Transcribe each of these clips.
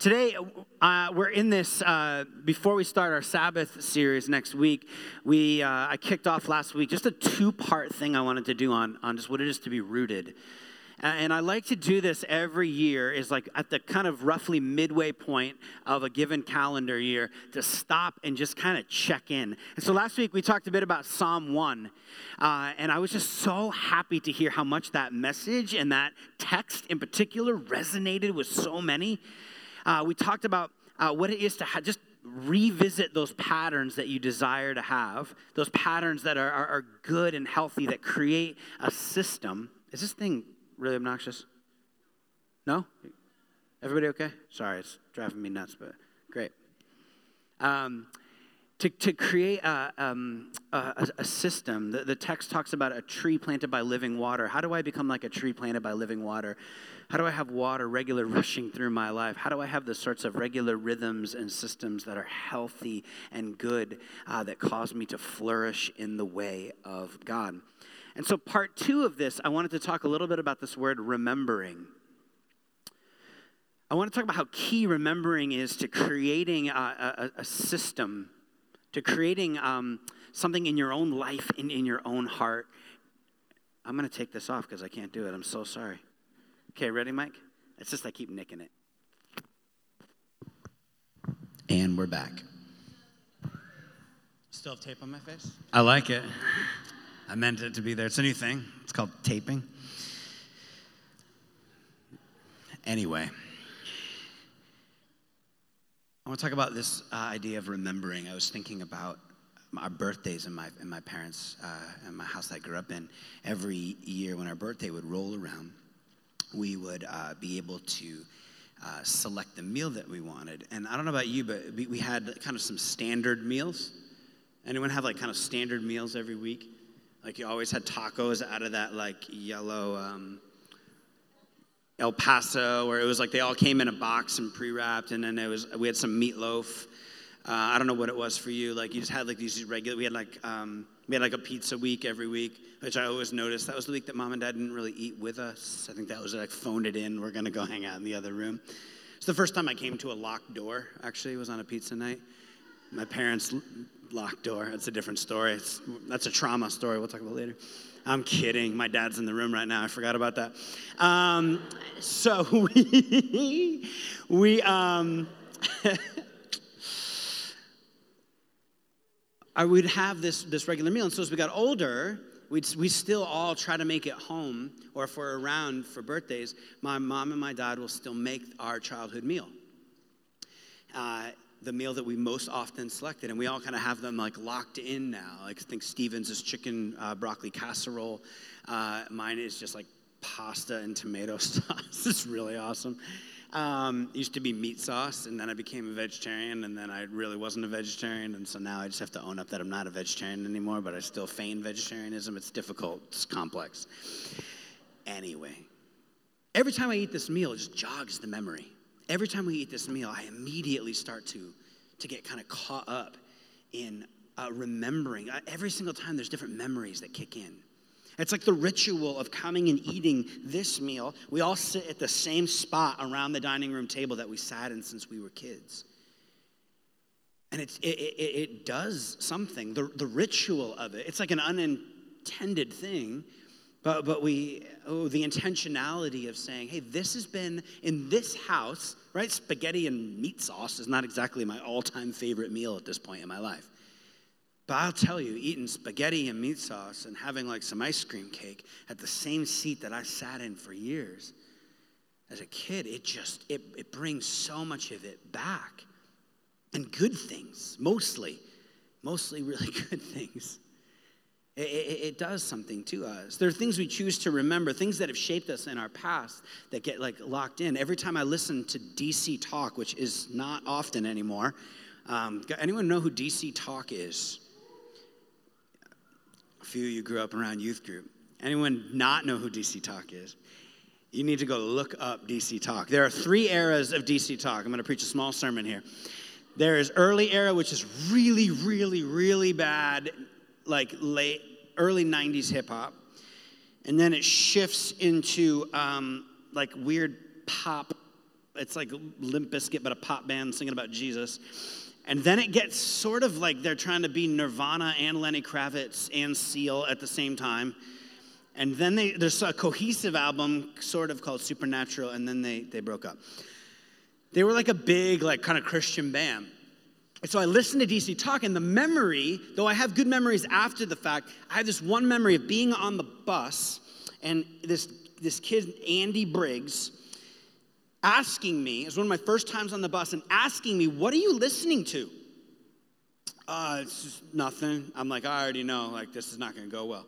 today, uh, we're in this, uh, before we start our Sabbath series next week, we, uh, I kicked off last week just a two part thing I wanted to do on, on just what it is to be rooted. And I like to do this every year, is like at the kind of roughly midway point of a given calendar year to stop and just kind of check in. And so last week we talked a bit about Psalm 1. Uh, and I was just so happy to hear how much that message and that text in particular resonated with so many. Uh, we talked about uh, what it is to ha- just revisit those patterns that you desire to have, those patterns that are, are, are good and healthy, that create a system. Is this thing really obnoxious? No? Everybody okay? Sorry, it's driving me nuts, but great. Um, to, to create a, um, a, a, system, the, the text talks about a tree planted by living water. How do I become like a tree planted by living water? How do I have water regular rushing through my life? How do I have the sorts of regular rhythms and systems that are healthy and good uh, that cause me to flourish in the way of God? And so, part two of this, I wanted to talk a little bit about this word remembering. I want to talk about how key remembering is to creating a, a, a system, to creating um, something in your own life, in, in your own heart. I'm going to take this off because I can't do it. I'm so sorry. Okay, ready, Mike? It's just I keep nicking it. And we're back. Still have tape on my face? I like it. I meant it to be there. It's a new thing. It's called taping. Anyway, I want to talk about this uh, idea of remembering. I was thinking about our birthdays in my in my parents' uh, in my house that I grew up in. Every year, when our birthday would roll around, we would uh, be able to. Uh, select the meal that we wanted. And I don't know about you, but we had kind of some standard meals. Anyone have like kind of standard meals every week? Like you always had tacos out of that like yellow um, El Paso, where it was like they all came in a box and pre-wrapped, and then it was we had some meatloaf. Uh, I don't know what it was for you. Like you just had like these regular. We had like um, we had like a pizza week every week, which I always noticed. That was the week that mom and dad didn't really eat with us. I think that was like phoned it in. We're gonna go hang out in the other room. It's the first time I came to a locked door. Actually, it was on a pizza night. My parents locked door. That's a different story. It's, that's a trauma story we'll talk about later. I'm kidding. My dad's in the room right now. I forgot about that. Um, so we, we um, I would have this, this regular meal. And so as we got older, we'd, we still all try to make it home, or if we're around for birthdays, my mom and my dad will still make our childhood meal. Uh, the meal that we most often selected, and we all kind of have them like locked in now. Like I think Stevens is chicken uh, broccoli casserole. Uh, mine is just like pasta and tomato sauce. it's really awesome. Um, used to be meat sauce, and then I became a vegetarian, and then I really wasn't a vegetarian, and so now I just have to own up that I'm not a vegetarian anymore, but I still feign vegetarianism. It's difficult, it's complex. Anyway, every time I eat this meal, it just jogs the memory every time we eat this meal, I immediately start to, to get kind of caught up in uh, remembering. Uh, every single time, there's different memories that kick in. It's like the ritual of coming and eating this meal. We all sit at the same spot around the dining room table that we sat in since we were kids. And it, it, it, it does something, the, the ritual of it. It's like an unintended thing, but, but we, oh, the intentionality of saying, hey, this has been in this house, right? Spaghetti and meat sauce is not exactly my all time favorite meal at this point in my life. But I'll tell you, eating spaghetti and meat sauce and having like some ice cream cake at the same seat that I sat in for years as a kid, it just, it, it brings so much of it back. And good things, mostly, mostly really good things. It, it, it, does something to us. There are things we choose to remember, things that have shaped us in our past that get like locked in. Every time I listen to DC Talk, which is not often anymore, um, anyone know who DC Talk is? A few of you grew up around youth group. Anyone not know who DC Talk is? You need to go look up DC Talk. There are three eras of DC Talk. I'm going to preach a small sermon here. There is early era, which is really, really, really bad, like late early 90s hip hop. And then it shifts into um, like weird pop. it's like Limp Bizkit, but a pop band singing about Jesus. And then it gets sort of like they're trying to be Nirvana and Lenny Kravitz and Seal at the same time. And then they, there's a cohesive album, sort of called Supernatural, and then they, they broke up. They were like a big, like kind of Christian band. And so I listened to DC Talk, and the memory, though I have good memories after the fact, I have this one memory of being on the bus and this, this kid, Andy Briggs, asking me, it was one of my first times on the bus, and asking me, What are you listening to? Uh, it's just nothing. I'm like, I already know, like, this is not to go well.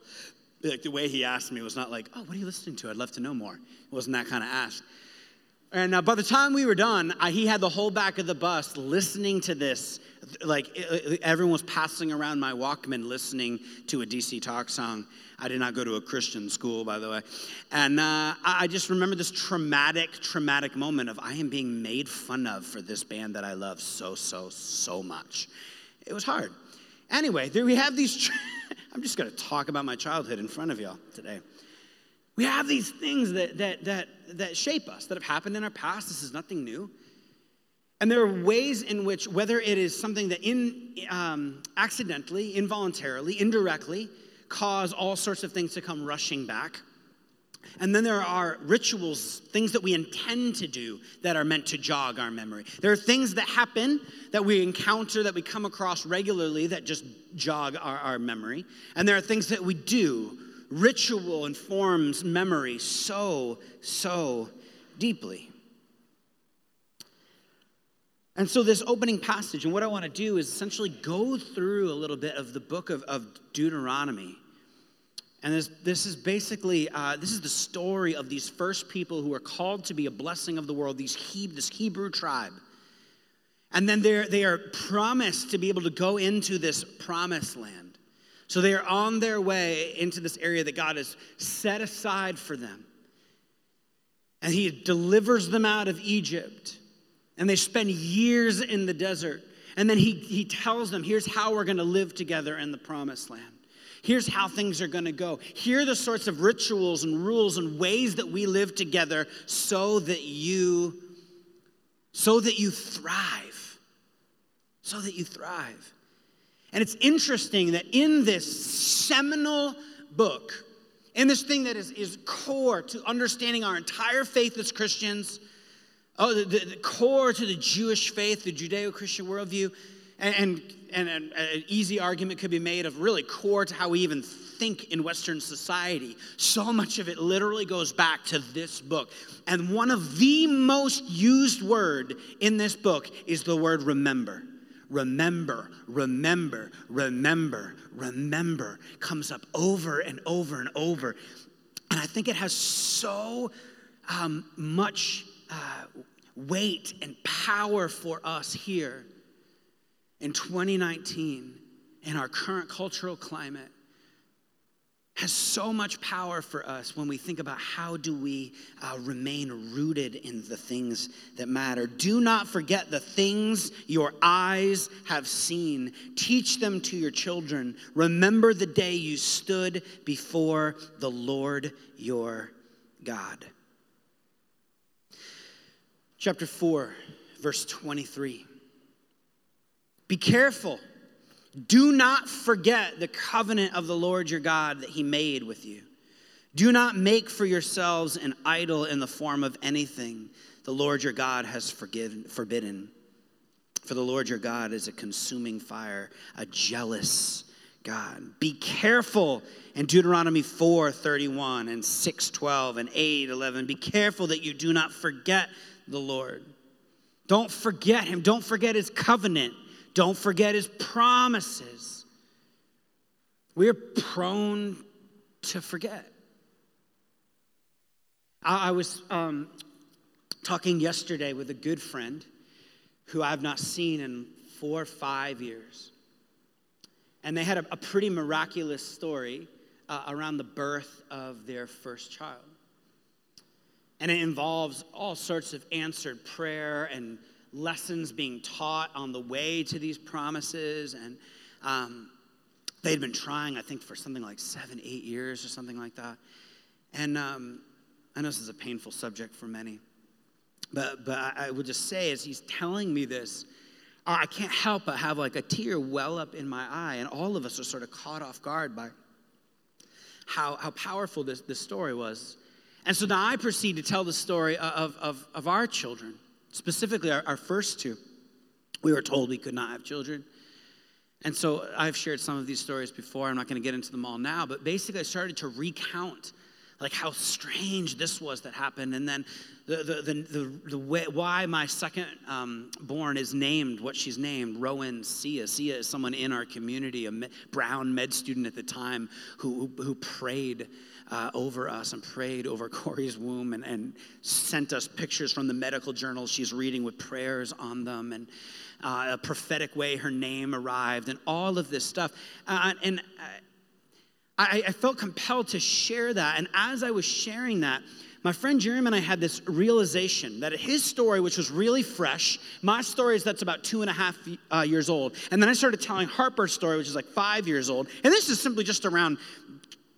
Like, the way he asked me was not like, Oh, what are you listening to? I'd love to know more. It wasn't that kind of ask. And uh, by the time we were done, he had the whole back of the bus listening to this. Like everyone was passing around my Walkman listening to a DC Talk song. I did not go to a Christian school, by the way. And uh, I just remember this traumatic, traumatic moment of I am being made fun of for this band that I love so, so, so much. It was hard. Anyway, there we have these. I'm just going to talk about my childhood in front of y'all today. We have these things that, that, that, that shape us, that have happened in our past. This is nothing new. And there are ways in which, whether it is something that in, um, accidentally, involuntarily, indirectly, cause all sorts of things to come rushing back. And then there are rituals, things that we intend to do that are meant to jog our memory. There are things that happen that we encounter, that we come across regularly that just jog our, our memory. And there are things that we do Ritual informs memory so, so deeply. And so, this opening passage, and what I want to do is essentially go through a little bit of the book of, of Deuteronomy. And this, this is basically, uh, this is the story of these first people who are called to be a blessing of the world, these he, this Hebrew tribe. And then they're, they are promised to be able to go into this promised land. So they are on their way into this area that God has set aside for them. And He delivers them out of Egypt. And they spend years in the desert. And then He, he tells them, here's how we're going to live together in the promised land. Here's how things are going to go. Here are the sorts of rituals and rules and ways that we live together so that you so that you thrive. So that you thrive. And it's interesting that in this seminal book, in this thing that is, is core to understanding our entire faith as Christians, oh, the, the, the core to the Jewish faith, the Judeo Christian worldview, and, and, and an, an easy argument could be made of really core to how we even think in Western society. So much of it literally goes back to this book. And one of the most used word in this book is the word remember remember, remember, remember, remember comes up over and over and over. And I think it has so um, much uh, weight and power for us here in 2019 in our current cultural climate has so much power for us when we think about how do we uh, remain rooted in the things that matter. Do not forget the things your eyes have seen. Teach them to your children. Remember the day you stood before the lord your god. Chapter 4 verse 23 be careful do not forget the covenant of the Lord your God that he made with you. Do not make for yourselves an idol in the form of anything the Lord your God has forgiven, forbidden. For the Lord your God is a consuming fire, a jealous God. Be careful in Deuteronomy 4 31 and 6 12 and 8 11. Be careful that you do not forget the Lord. Don't forget him. Don't forget his covenant. Don't forget his promises. We are prone to forget. I, I was um, talking yesterday with a good friend who I've not seen in four or five years. And they had a, a pretty miraculous story uh, around the birth of their first child. And it involves all sorts of answered prayer and lessons being taught on the way to these promises. And um, they'd been trying, I think, for something like seven, eight years or something like that. And um, I know this is a painful subject for many. But, but I, I would just say, as he's telling me this, I can't help but have like a tear well up in my eye. And all of us are sort of caught off guard by how, how powerful this, this story was. And so now I proceed to tell the story of, of, of our children, specifically our, our first two. We were told we could not have children. And so I've shared some of these stories before. I'm not going to get into them all now, but basically I started to recount like how strange this was that happened and then the, the, the, the, the way, why my second um, born is named what she's named rowan sia sia is someone in our community a brown med student at the time who, who, who prayed uh, over us and prayed over Corey's womb and, and sent us pictures from the medical journals she's reading with prayers on them and uh, a prophetic way her name arrived and all of this stuff. Uh, and I, I felt compelled to share that. And as I was sharing that, my friend Jeremy and I had this realization that his story, which was really fresh, my story is that's about two and a half uh, years old. And then I started telling Harper's story, which is like five years old. And this is simply just around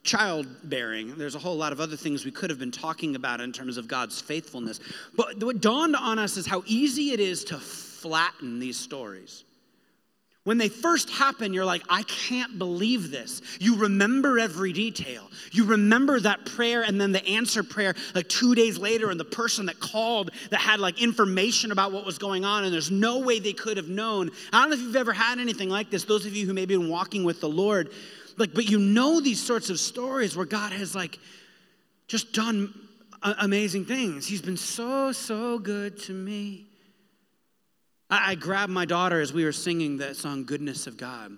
childbearing. There's a whole lot of other things we could have been talking about in terms of God's faithfulness. But what dawned on us is how easy it is to flatten these stories. When they first happen, you're like, I can't believe this. You remember every detail. You remember that prayer and then the answer prayer like two days later, and the person that called that had like information about what was going on, and there's no way they could have known. I don't know if you've ever had anything like this, those of you who maybe been walking with the Lord, like, but you know these sorts of stories where God has like just done amazing things. He's been so, so good to me. I, I grabbed my daughter as we were singing that song, Goodness of God.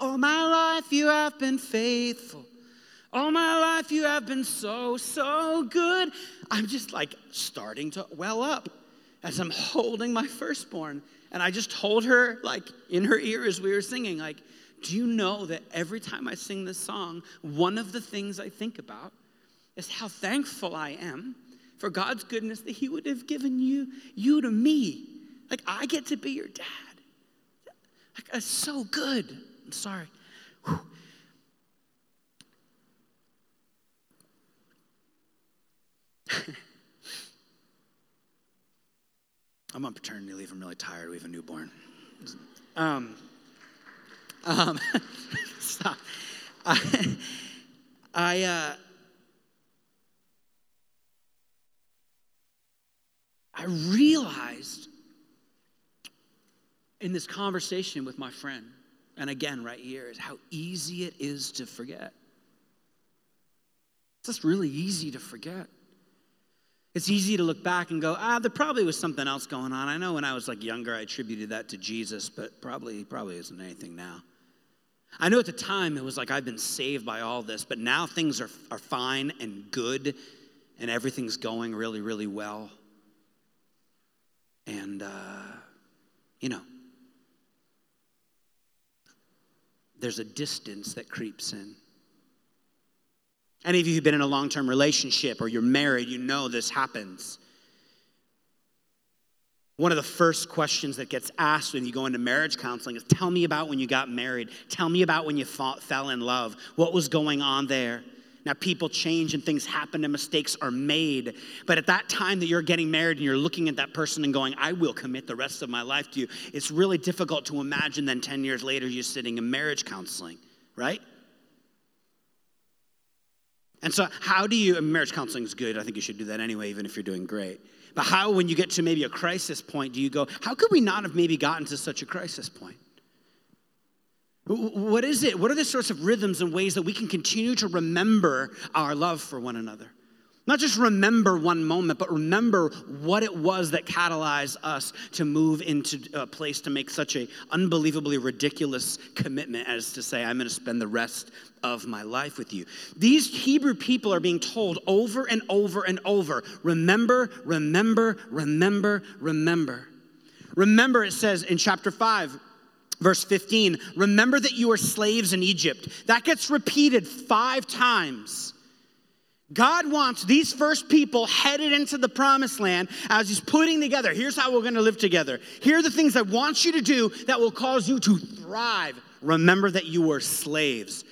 All my life you have been faithful. All my life you have been so, so good. I'm just like starting to well up as I'm holding my firstborn. And I just told her, like in her ear as we were singing, like, do you know that every time I sing this song, one of the things I think about is how thankful I am for God's goodness that He would have given you, you to me. Like, I get to be your dad. Like, that's so good. I'm sorry. Whew. I'm on paternity leave. I'm really tired. We have a newborn. Um, um, stop. I, I, uh, I realized in this conversation with my friend, and again, right here, is how easy it is to forget. It's just really easy to forget. It's easy to look back and go, ah, there probably was something else going on. I know when I was like younger, I attributed that to Jesus, but probably, probably isn't anything now. I know at the time it was like I've been saved by all this, but now things are, are fine and good and everything's going really, really well. And, uh, you know, there's a distance that creeps in. Any of you who've been in a long term relationship or you're married, you know this happens. One of the first questions that gets asked when you go into marriage counseling is Tell me about when you got married. Tell me about when you fought, fell in love. What was going on there? Now, people change and things happen and mistakes are made. But at that time that you're getting married and you're looking at that person and going, I will commit the rest of my life to you, it's really difficult to imagine then 10 years later you're sitting in marriage counseling, right? And so, how do you, marriage counseling is good. I think you should do that anyway, even if you're doing great. But how, when you get to maybe a crisis point, do you go, how could we not have maybe gotten to such a crisis point? What is it? What are the sorts of rhythms and ways that we can continue to remember our love for one another? Not just remember one moment, but remember what it was that catalyzed us to move into a place to make such a unbelievably ridiculous commitment as to say, I'm going to spend the rest of my life with you. These Hebrew people are being told over and over and over remember, remember, remember, remember. Remember, it says in chapter 5, Verse 15, remember that you were slaves in Egypt. That gets repeated five times. God wants these first people headed into the promised land as He's putting together here's how we're going to live together. Here are the things I want you to do that will cause you to thrive. Remember that you were slaves.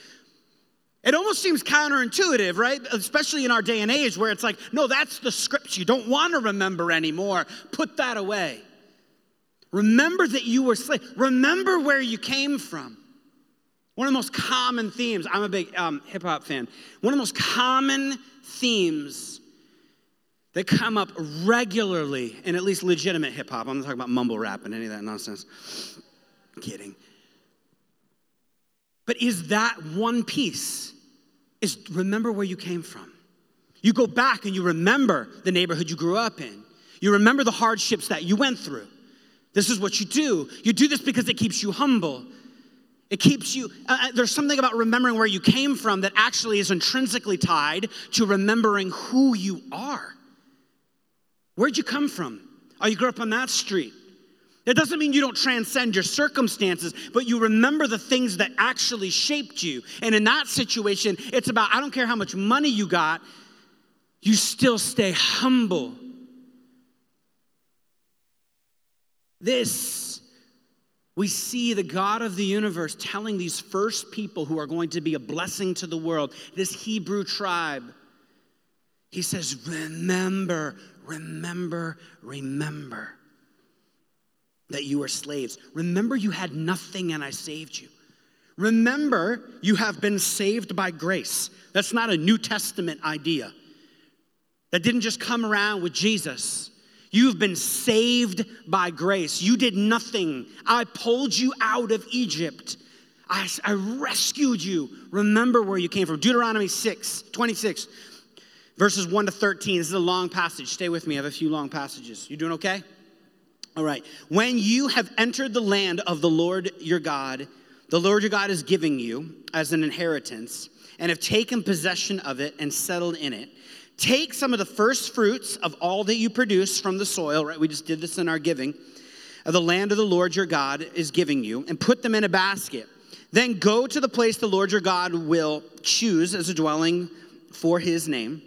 It almost seems counterintuitive, right? Especially in our day and age where it's like, no, that's the scripts you don't want to remember anymore. Put that away. Remember that you were slaves. Remember where you came from. One of the most common themes, I'm a big um, hip hop fan. One of the most common themes that come up regularly in at least legitimate hip hop, I'm not talking about mumble rap and any of that nonsense. kidding. But is that one piece? Is remember where you came from. You go back and you remember the neighborhood you grew up in. You remember the hardships that you went through. This is what you do. You do this because it keeps you humble. It keeps you, uh, uh, there's something about remembering where you came from that actually is intrinsically tied to remembering who you are. Where'd you come from? Oh, you grew up on that street. That doesn't mean you don't transcend your circumstances, but you remember the things that actually shaped you. And in that situation, it's about I don't care how much money you got, you still stay humble. This, we see the God of the universe telling these first people who are going to be a blessing to the world, this Hebrew tribe. He says, Remember, remember, remember that you were slaves. Remember, you had nothing and I saved you. Remember, you have been saved by grace. That's not a New Testament idea. That didn't just come around with Jesus. You've been saved by grace. You did nothing. I pulled you out of Egypt. I, I rescued you. Remember where you came from. Deuteronomy 6, 26, verses 1 to 13. This is a long passage. Stay with me. I have a few long passages. You doing okay? All right. When you have entered the land of the Lord your God, the Lord your God is giving you as an inheritance, and have taken possession of it and settled in it, take some of the first fruits of all that you produce from the soil, right? We just did this in our giving, of the land of the Lord your God is giving you, and put them in a basket. Then go to the place the Lord your God will choose as a dwelling for his name,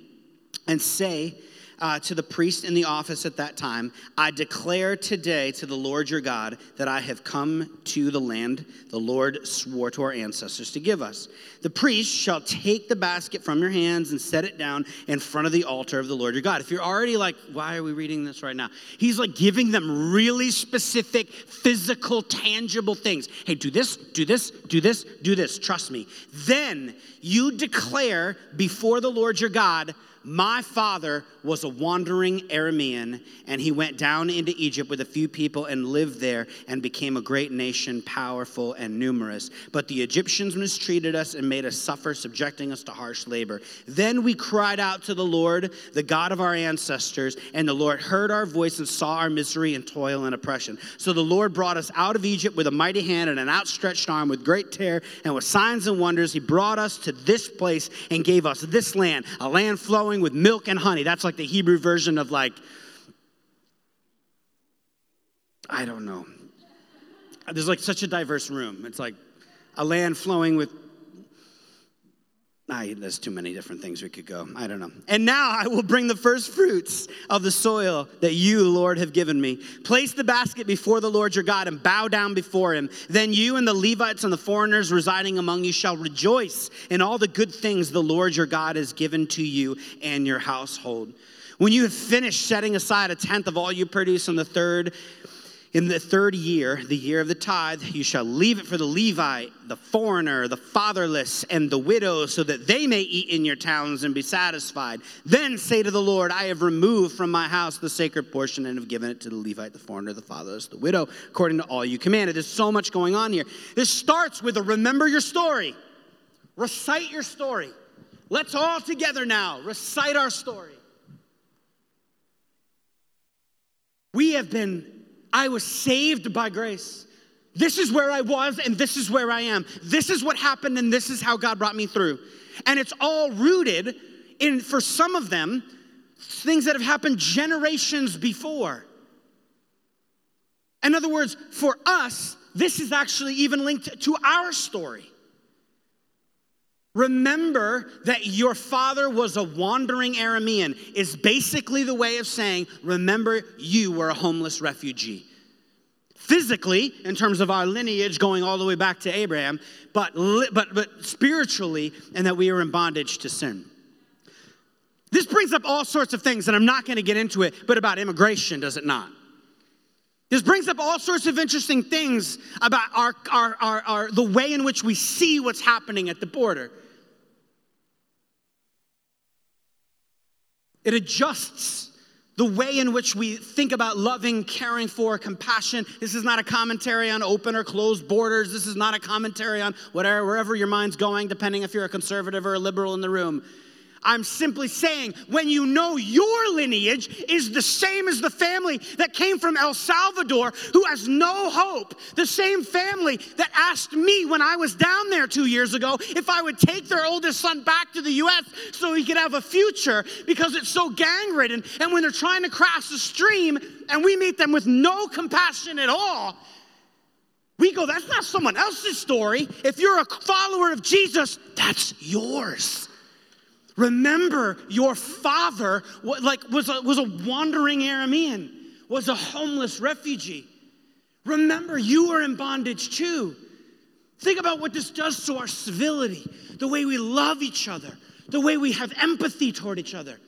and say, uh, to the priest in the office at that time, I declare today to the Lord your God that I have come to the land the Lord swore to our ancestors to give us. The priest shall take the basket from your hands and set it down in front of the altar of the Lord your God. If you're already like, why are we reading this right now? He's like giving them really specific, physical, tangible things. Hey, do this, do this, do this, do this. Trust me. Then you declare before the Lord your God, my father was a wandering Aramean, and he went down into Egypt with a few people and lived there and became a great nation, powerful and numerous. But the Egyptians mistreated us and made us suffer, subjecting us to harsh labor. Then we cried out to the Lord, the God of our ancestors, and the Lord heard our voice and saw our misery and toil and oppression. So the Lord brought us out of Egypt with a mighty hand and an outstretched arm with great terror and with signs and wonders. He brought us to this place and gave us this land, a land flowing flowing with milk and honey. That's like the Hebrew version of like, I don't know. There's like such a diverse room. It's like a land flowing with Ah, there's too many different things we could go. I don't know. And now I will bring the first fruits of the soil that you, Lord, have given me. Place the basket before the Lord your God and bow down before him. Then you and the Levites and the foreigners residing among you shall rejoice in all the good things the Lord your God has given to you and your household. When you have finished setting aside a tenth of all you produce on the third, in the third year, the year of the tithe, you shall leave it for the Levite, the foreigner, the fatherless, and the widow, so that they may eat in your towns and be satisfied. Then say to the Lord, I have removed from my house the sacred portion and have given it to the Levite, the foreigner, the fatherless, the widow, according to all you commanded. There's so much going on here. This starts with a remember your story, recite your story. Let's all together now recite our story. We have been I was saved by grace. This is where I was, and this is where I am. This is what happened, and this is how God brought me through. And it's all rooted in, for some of them, things that have happened generations before. In other words, for us, this is actually even linked to our story. Remember that your father was a wandering Aramean, is basically the way of saying, remember you were a homeless refugee. physically in terms of our lineage going all the way back to Abraham, but, but, but spiritually, and that we are in bondage to sin. This brings up all sorts of things, and I'm not going to get into it, but about immigration, does it not? This brings up all sorts of interesting things about our, our, our, our, the way in which we see what's happening at the border. It adjusts the way in which we think about loving, caring for, compassion. This is not a commentary on open or closed borders. This is not a commentary on whatever, wherever your mind's going, depending if you're a conservative or a liberal in the room. I'm simply saying when you know your lineage is the same as the family that came from El Salvador who has no hope, the same family that asked me when I was down there two years ago if I would take their oldest son back to the US so he could have a future because it's so gang ridden. And when they're trying to cross the stream and we meet them with no compassion at all, we go, that's not someone else's story. If you're a follower of Jesus, that's yours. Remember, your father like, was, a, was a wandering Aramean, was a homeless refugee. Remember, you are in bondage too. Think about what this does to our civility, the way we love each other, the way we have empathy toward each other.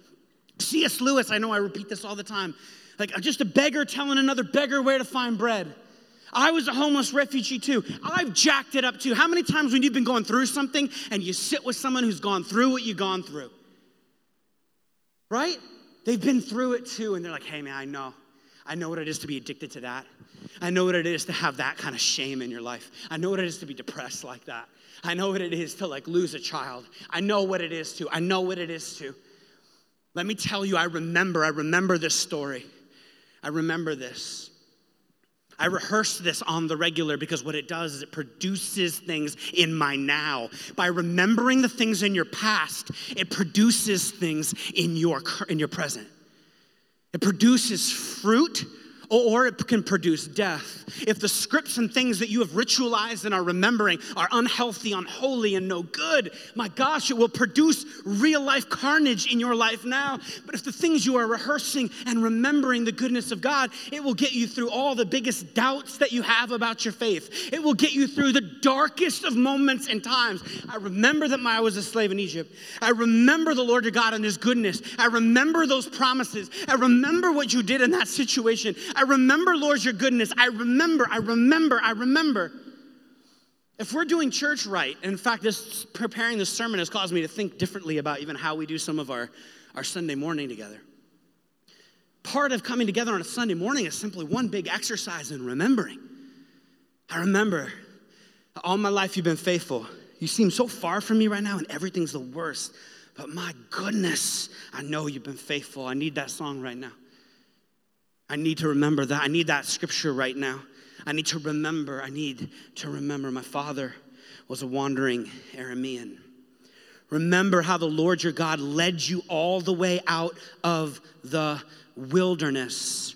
C.S. Lewis, I know I repeat this all the time, like just a beggar telling another beggar where to find bread. I was a homeless refugee too. I've jacked it up too. How many times when you've been going through something and you sit with someone who's gone through what you've gone through? Right? They've been through it too, and they're like, hey man, I know. I know what it is to be addicted to that. I know what it is to have that kind of shame in your life. I know what it is to be depressed like that. I know what it is to like lose a child. I know what it is to. I know what it is to. Let me tell you, I remember, I remember this story. I remember this. I rehearse this on the regular because what it does is it produces things in my now. By remembering the things in your past, it produces things in your, in your present. It produces fruit or it can produce death. If the scripts and things that you have ritualized and are remembering are unhealthy, unholy, and no good, my gosh, it will produce real life carnage in your life now. But if the things you are rehearsing and remembering the goodness of God, it will get you through all the biggest doubts that you have about your faith. It will get you through the darkest of moments and times. I remember that I was a slave in Egypt. I remember the Lord your God and his goodness. I remember those promises. I remember what you did in that situation. Remember, Lord, your goodness. I remember, I remember, I remember. If we're doing church right, in fact, this preparing this sermon has caused me to think differently about even how we do some of our, our Sunday morning together. Part of coming together on a Sunday morning is simply one big exercise in remembering. I remember all my life you've been faithful. You seem so far from me right now, and everything's the worst. But my goodness, I know you've been faithful. I need that song right now. I need to remember that. I need that scripture right now. I need to remember. I need to remember. My father was a wandering Aramean. Remember how the Lord your God led you all the way out of the wilderness.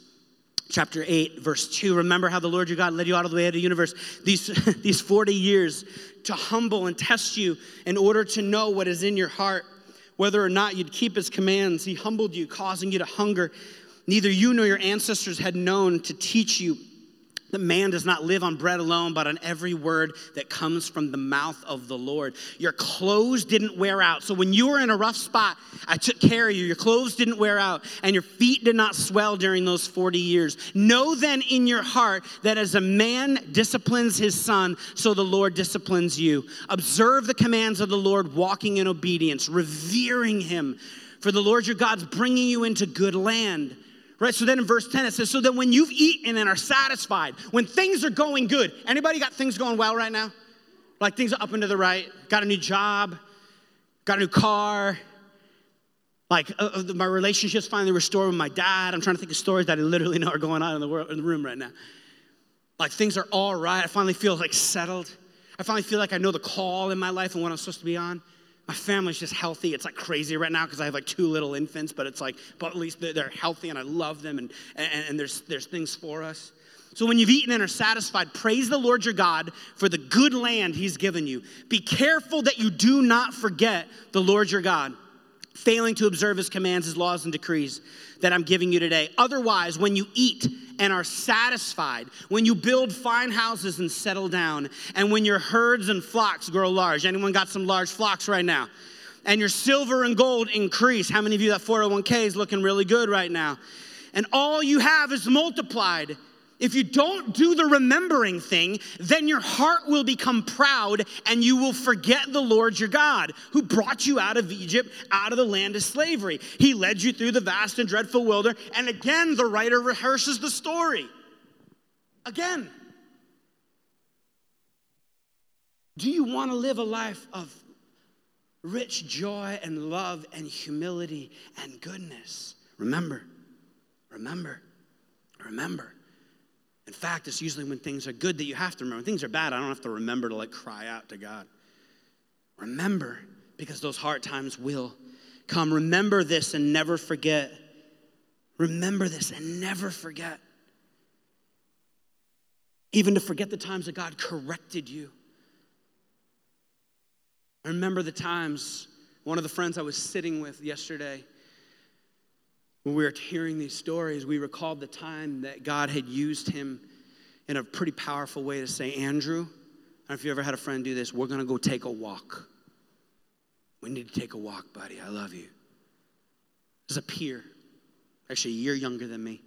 Chapter 8, verse 2. Remember how the Lord your God led you out of the way of the universe these, these 40 years to humble and test you in order to know what is in your heart, whether or not you'd keep his commands. He humbled you, causing you to hunger Neither you nor your ancestors had known to teach you that man does not live on bread alone, but on every word that comes from the mouth of the Lord. Your clothes didn't wear out. So when you were in a rough spot, I took care of you. Your clothes didn't wear out, and your feet did not swell during those 40 years. Know then in your heart that as a man disciplines his son, so the Lord disciplines you. Observe the commands of the Lord, walking in obedience, revering him. For the Lord your God's bringing you into good land Right? So then in verse 10 it says, so then when you've eaten and are satisfied, when things are going good, anybody got things going well right now? Like things are up and to the right, got a new job, got a new car, like uh, uh my relationship's finally restored with my dad. I'm trying to think of stories that I literally know are going on in the world in the room right now. Like things are all right. I finally feel like settled. I finally feel like I know the call in my life and what I'm supposed to be on. My family's just healthy. It's like crazy right now because I have like two little infants, but it's like, but at least they're healthy and I love them and, and, and there's, there's things for us. So when you've eaten and are satisfied, praise the Lord your God for the good land he's given you. Be careful that you do not forget the Lord your God failing to observe his commands, his laws, and decrees that I'm giving you today. Otherwise, when you eat and are satisfied, when you build fine houses and settle down, and when your herds and flocks grow large, anyone got some large flocks right now? And your silver and gold increase. How many of you that 401k is looking really good right now? And all you have is multiplied if you don't do the remembering thing, then your heart will become proud and you will forget the Lord your God who brought you out of Egypt, out of the land of slavery. He led you through the vast and dreadful wilderness. And again, the writer rehearses the story. Again. Do you want to live a life of rich joy and love and humility and goodness? Remember, remember, remember. In fact, it's usually when things are good that you have to remember. When things are bad, I don't have to remember to like cry out to God. Remember, because those hard times will come. Remember this and never forget. Remember this and never forget. Even to forget the times that God corrected you. I remember the times, one of the friends I was sitting with yesterday, when we were hearing these stories, we recalled the time that God had used him in a pretty powerful way to say, Andrew, I don't know if you ever had a friend do this, we're gonna go take a walk. We need to take a walk, buddy. I love you. As a peer, actually a year younger than me.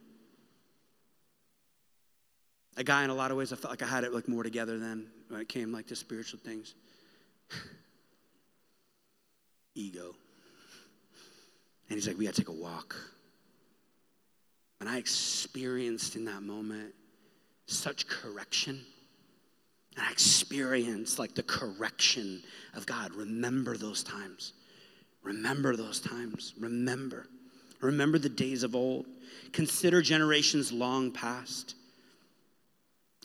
A guy in a lot of ways I felt like I had it like more together than when it came like to spiritual things. Ego. And he's like, we gotta take a walk. And I experienced in that moment such correction. And I experienced like the correction of God. Remember those times. Remember those times. Remember. Remember the days of old. Consider generations long past.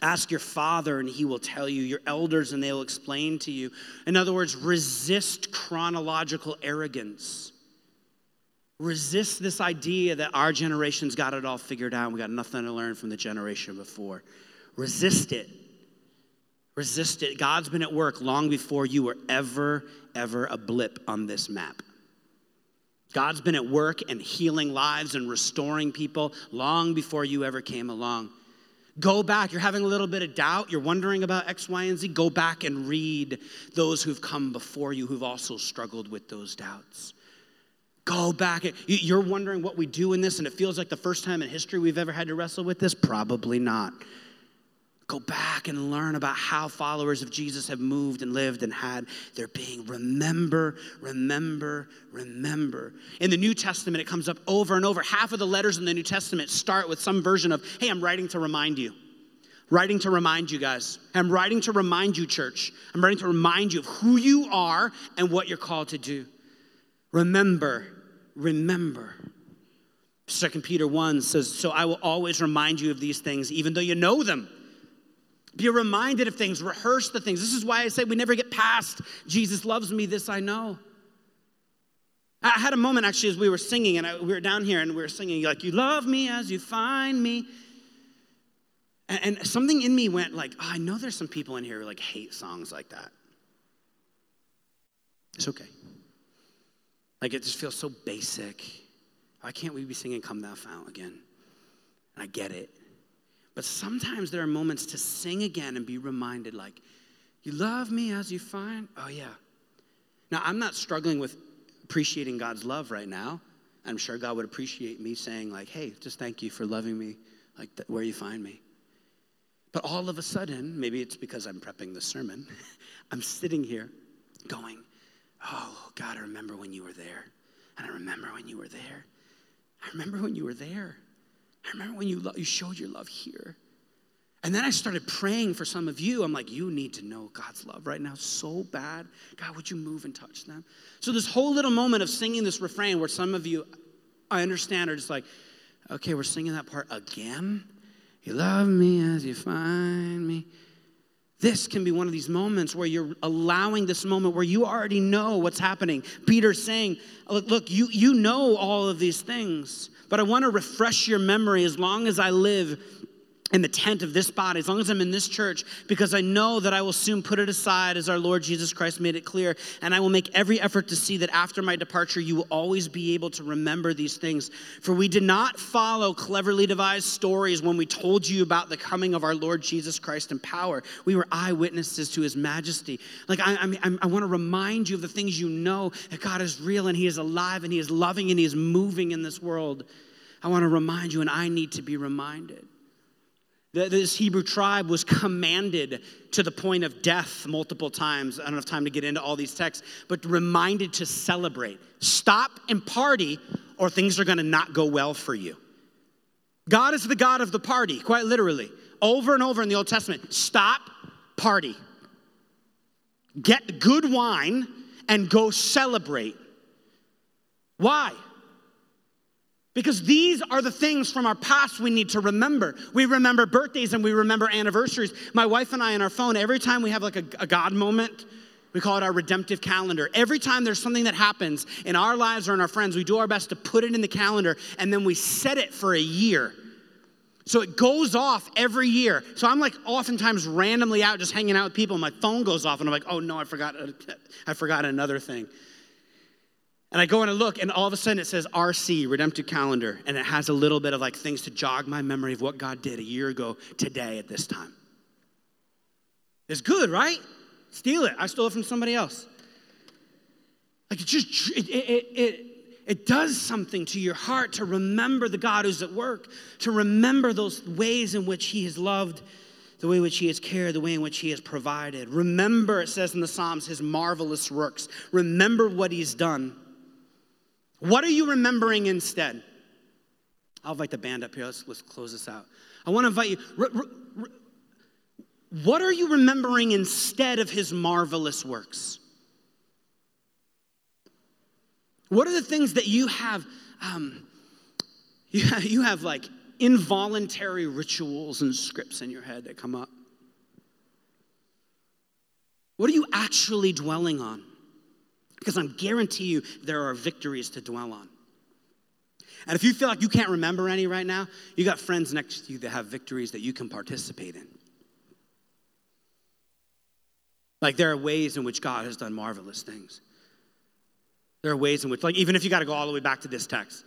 Ask your father, and he will tell you, your elders, and they'll explain to you. In other words, resist chronological arrogance. Resist this idea that our generation's got it all figured out. We got nothing to learn from the generation before. Resist it. Resist it. God's been at work long before you were ever, ever a blip on this map. God's been at work and healing lives and restoring people long before you ever came along. Go back. You're having a little bit of doubt. You're wondering about X, Y, and Z. Go back and read those who've come before you who've also struggled with those doubts. Go back. You're wondering what we do in this, and it feels like the first time in history we've ever had to wrestle with this? Probably not. Go back and learn about how followers of Jesus have moved and lived and had their being. Remember, remember, remember. In the New Testament, it comes up over and over. Half of the letters in the New Testament start with some version of, hey, I'm writing to remind you. Writing to remind you guys. I'm writing to remind you, church. I'm writing to remind you of who you are and what you're called to do. Remember, remember. 2 Peter 1 says, So I will always remind you of these things, even though you know them. Be reminded of things, rehearse the things. This is why I say we never get past Jesus loves me, this I know. I had a moment actually as we were singing, and I, we were down here and we were singing, like, You love me as you find me. And, and something in me went, like, oh, I know there's some people in here who like hate songs like that. It's okay. Like it just feels so basic. Why can't we be singing Come Thou Fount again? And I get it. But sometimes there are moments to sing again and be reminded, like, you love me as you find? Oh, yeah. Now, I'm not struggling with appreciating God's love right now. I'm sure God would appreciate me saying, like, hey, just thank you for loving me, like where you find me. But all of a sudden, maybe it's because I'm prepping the sermon, I'm sitting here going, Oh, God, I remember when you were there. And I remember when you were there. I remember when you were there. I remember when you, lo- you showed your love here. And then I started praying for some of you. I'm like, you need to know God's love right now so bad. God, would you move and touch them? So, this whole little moment of singing this refrain where some of you, I understand, are just like, okay, we're singing that part again. You love me as you find me. This can be one of these moments where you're allowing this moment where you already know what's happening. Peter's saying, Look, look you, you know all of these things, but I want to refresh your memory as long as I live. In the tent of this body, as long as I'm in this church, because I know that I will soon put it aside as our Lord Jesus Christ made it clear. And I will make every effort to see that after my departure, you will always be able to remember these things. For we did not follow cleverly devised stories when we told you about the coming of our Lord Jesus Christ in power. We were eyewitnesses to his majesty. Like, I, I, I want to remind you of the things you know that God is real and he is alive and he is loving and he is moving in this world. I want to remind you, and I need to be reminded. This Hebrew tribe was commanded to the point of death multiple times. I don't have time to get into all these texts, but reminded to celebrate. Stop and party, or things are going to not go well for you. God is the God of the party, quite literally. Over and over in the Old Testament stop, party. Get good wine and go celebrate. Why? Because these are the things from our past we need to remember. We remember birthdays and we remember anniversaries. My wife and I on our phone, every time we have like a, a, God moment, we call it our redemptive calendar. Every time there's something that happens in our lives or in our friends, we do our best to put it in the calendar and then we set it for a year. So it goes off every year. So I'm like oftentimes randomly out just hanging out with people my phone goes off and I'm like, oh no, I forgot, I forgot another thing. And I go and I look, and all of a sudden it says RC, Redemptive Calendar, and it has a little bit of like things to jog my memory of what God did a year ago today at this time. It's good, right? Steal it. I stole it from somebody else. Like it just, it, it, it, it does something to your heart to remember the God who's at work, to remember those ways in which He has loved, the way in which He has cared, the way in which He has provided. Remember, it says in the Psalms, His marvelous works. Remember what He's done. What are you remembering instead? I'll invite the band up here. Let's, let's close this out. I want to invite you. what are you remembering instead of his marvelous works? What are the things that you have? Um, you, have you have like involuntary rituals and scripts in your head that come up. What are you actually dwelling on? Because I guarantee you there are victories to dwell on. And if you feel like you can't remember any right now, you got friends next to you that have victories that you can participate in. Like there are ways in which God has done marvelous things. There are ways in which, like, even if you got to go all the way back to this text,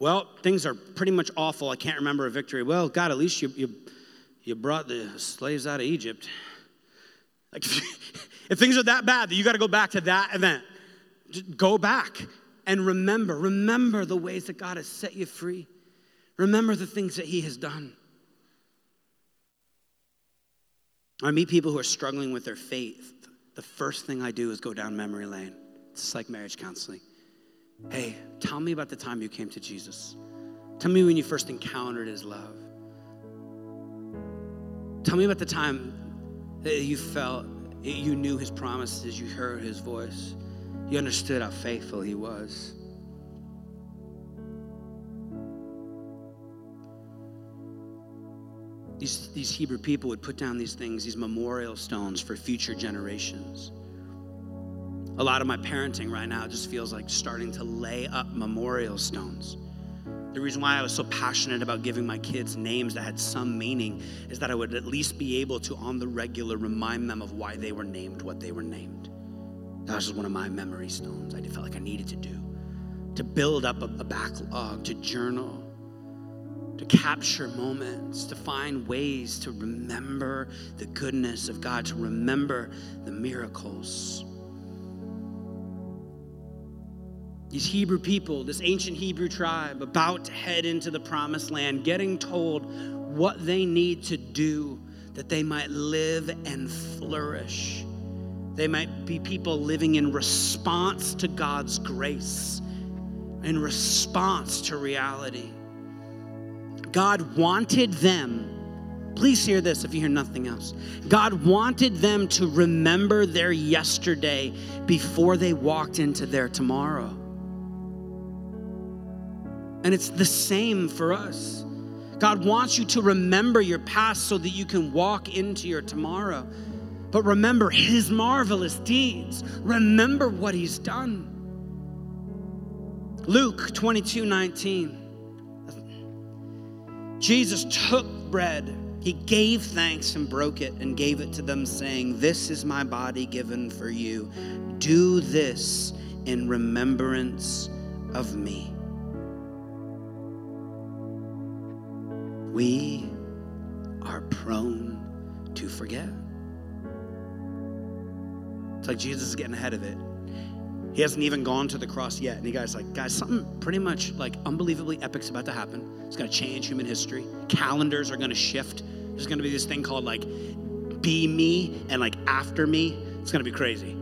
well, things are pretty much awful. I can't remember a victory. Well, God, at least you, you, you brought the slaves out of Egypt. Like, if things are that bad that you got to go back to that event, go back and remember. Remember the ways that God has set you free. Remember the things that He has done. I meet people who are struggling with their faith. The first thing I do is go down memory lane. It's like marriage counseling. Hey, tell me about the time you came to Jesus. Tell me when you first encountered His love. Tell me about the time that you felt you knew His promises, you heard His voice. You understood how faithful he was. These, these Hebrew people would put down these things, these memorial stones for future generations. A lot of my parenting right now just feels like starting to lay up memorial stones. The reason why I was so passionate about giving my kids names that had some meaning is that I would at least be able to, on the regular, remind them of why they were named what they were named. That was just one of my memory stones I felt like I needed to do to build up a, a backlog, to journal, to capture moments, to find ways to remember the goodness of God, to remember the miracles. These Hebrew people, this ancient Hebrew tribe, about to head into the promised land, getting told what they need to do that they might live and flourish. They might be people living in response to God's grace, in response to reality. God wanted them, please hear this if you hear nothing else. God wanted them to remember their yesterday before they walked into their tomorrow. And it's the same for us. God wants you to remember your past so that you can walk into your tomorrow. But remember his marvelous deeds. Remember what he's done. Luke 22 19. Jesus took bread. He gave thanks and broke it and gave it to them, saying, This is my body given for you. Do this in remembrance of me. We are prone to forget. It's like Jesus is getting ahead of it. He hasn't even gone to the cross yet. And he guy's like, guys, something pretty much like unbelievably epic's about to happen. It's going to change human history. Calendars are going to shift. There's going to be this thing called like be me and like after me. It's going to be crazy.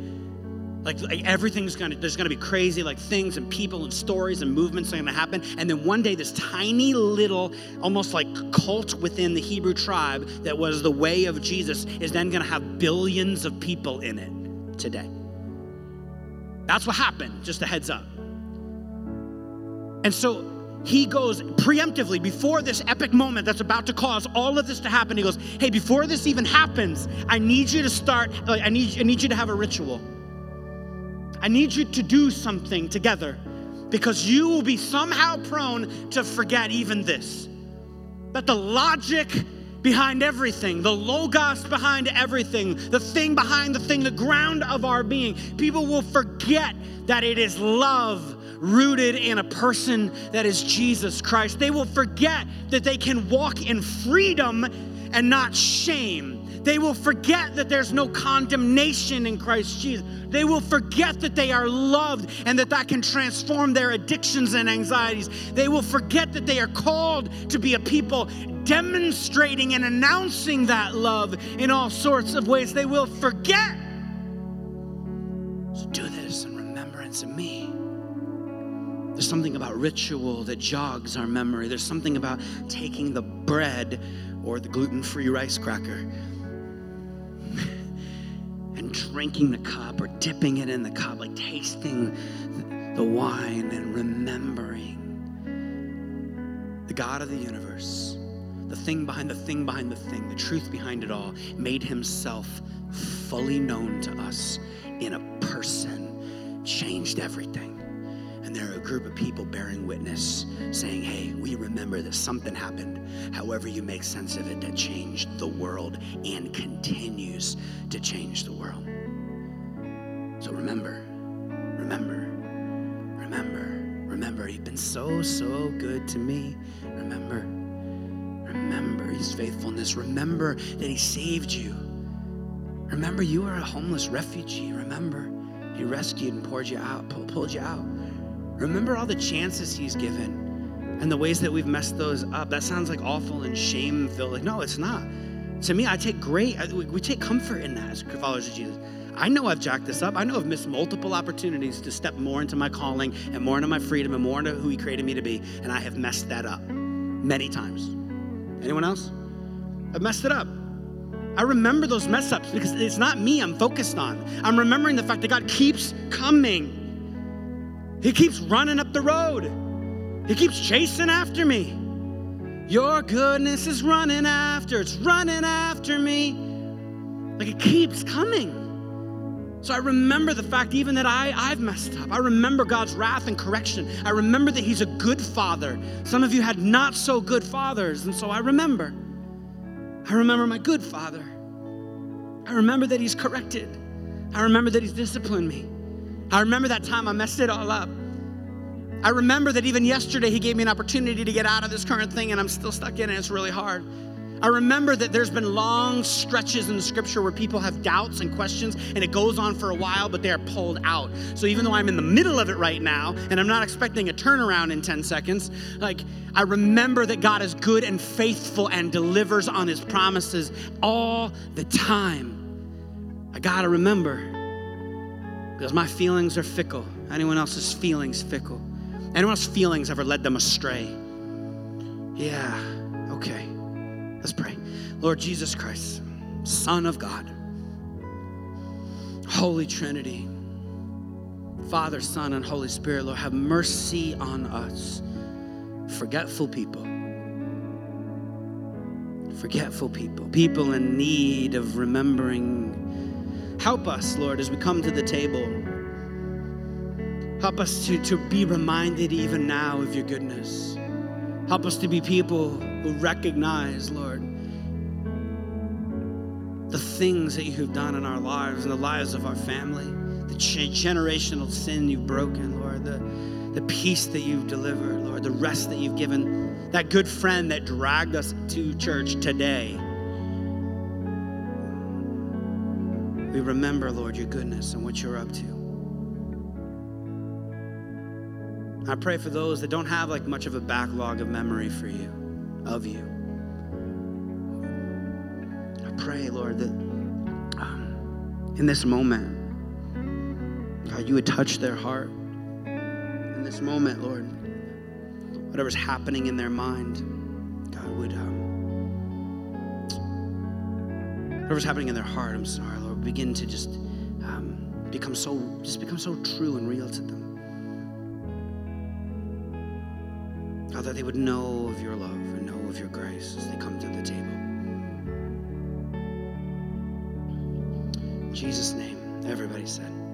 Like, like everything's gonna, there's gonna be crazy like things and people and stories and movements are gonna happen. And then one day, this tiny little, almost like cult within the Hebrew tribe that was the way of Jesus is then gonna have billions of people in it today. That's what happened, just a heads up. And so he goes preemptively before this epic moment that's about to cause all of this to happen. He goes, Hey, before this even happens, I need you to start, I need, I need you to have a ritual. I need you to do something together because you will be somehow prone to forget even this. That the logic behind everything, the logos behind everything, the thing behind the thing, the ground of our being, people will forget that it is love rooted in a person that is Jesus Christ. They will forget that they can walk in freedom and not shame they will forget that there's no condemnation in Christ Jesus. They will forget that they are loved and that that can transform their addictions and anxieties. They will forget that they are called to be a people demonstrating and announcing that love in all sorts of ways. They will forget. So do this in remembrance of me. There's something about ritual that jogs our memory. There's something about taking the bread or the gluten free rice cracker drinking the cup or dipping it in the cup, like tasting the wine and remembering the God of the universe, the thing behind the thing behind the thing, the truth behind it all, made himself fully known to us in a person, changed everything. Group of people bearing witness saying, Hey, we remember that something happened, however you make sense of it, that changed the world and continues to change the world. So remember, remember, remember, remember, He's been so, so good to me. Remember, remember His faithfulness. Remember that He saved you. Remember, you are a homeless refugee. Remember, He rescued and poured you out, pulled you out. Remember all the chances He's given and the ways that we've messed those up. That sounds like awful and shame filled. Like, no, it's not. To me, I take great, we take comfort in that as followers of Jesus. I know I've jacked this up. I know I've missed multiple opportunities to step more into my calling and more into my freedom and more into who He created me to be. And I have messed that up many times. Anyone else? I've messed it up. I remember those mess ups because it's not me I'm focused on. I'm remembering the fact that God keeps coming. He keeps running up the road. He keeps chasing after me. Your goodness is running after, it's running after me. Like it keeps coming. So I remember the fact even that I, I've messed up. I remember God's wrath and correction. I remember that He's a good father. Some of you had not so good fathers, and so I remember. I remember my good father. I remember that He's corrected. I remember that He's disciplined me. I remember that time I messed it all up. I remember that even yesterday he gave me an opportunity to get out of this current thing and I'm still stuck in it. It's really hard. I remember that there's been long stretches in scripture where people have doubts and questions and it goes on for a while, but they are pulled out. So even though I'm in the middle of it right now and I'm not expecting a turnaround in 10 seconds, like I remember that God is good and faithful and delivers on his promises all the time. I gotta remember because my feelings are fickle. Anyone else's feelings fickle? Anyone feelings ever led them astray? Yeah, okay. Let's pray. Lord Jesus Christ, Son of God, Holy Trinity, Father, Son, and Holy Spirit, Lord, have mercy on us, forgetful people. Forgetful people, people in need of remembering Help us, Lord, as we come to the table. Help us to, to be reminded even now of your goodness. Help us to be people who recognize, Lord, the things that you've done in our lives and the lives of our family, the generational sin you've broken, Lord, the, the peace that you've delivered, Lord, the rest that you've given, that good friend that dragged us to church today. We remember, Lord, your goodness and what you're up to. I pray for those that don't have like much of a backlog of memory for you, of you. I pray, Lord, that um, in this moment, God, you would touch their heart. In this moment, Lord, whatever's happening in their mind, God would, um, whatever's happening in their heart, I'm sorry, Lord, begin to just um, become so, just become so true and real to them. God, that they would know of your love and know of your grace as they come to the table. In Jesus' name, everybody said.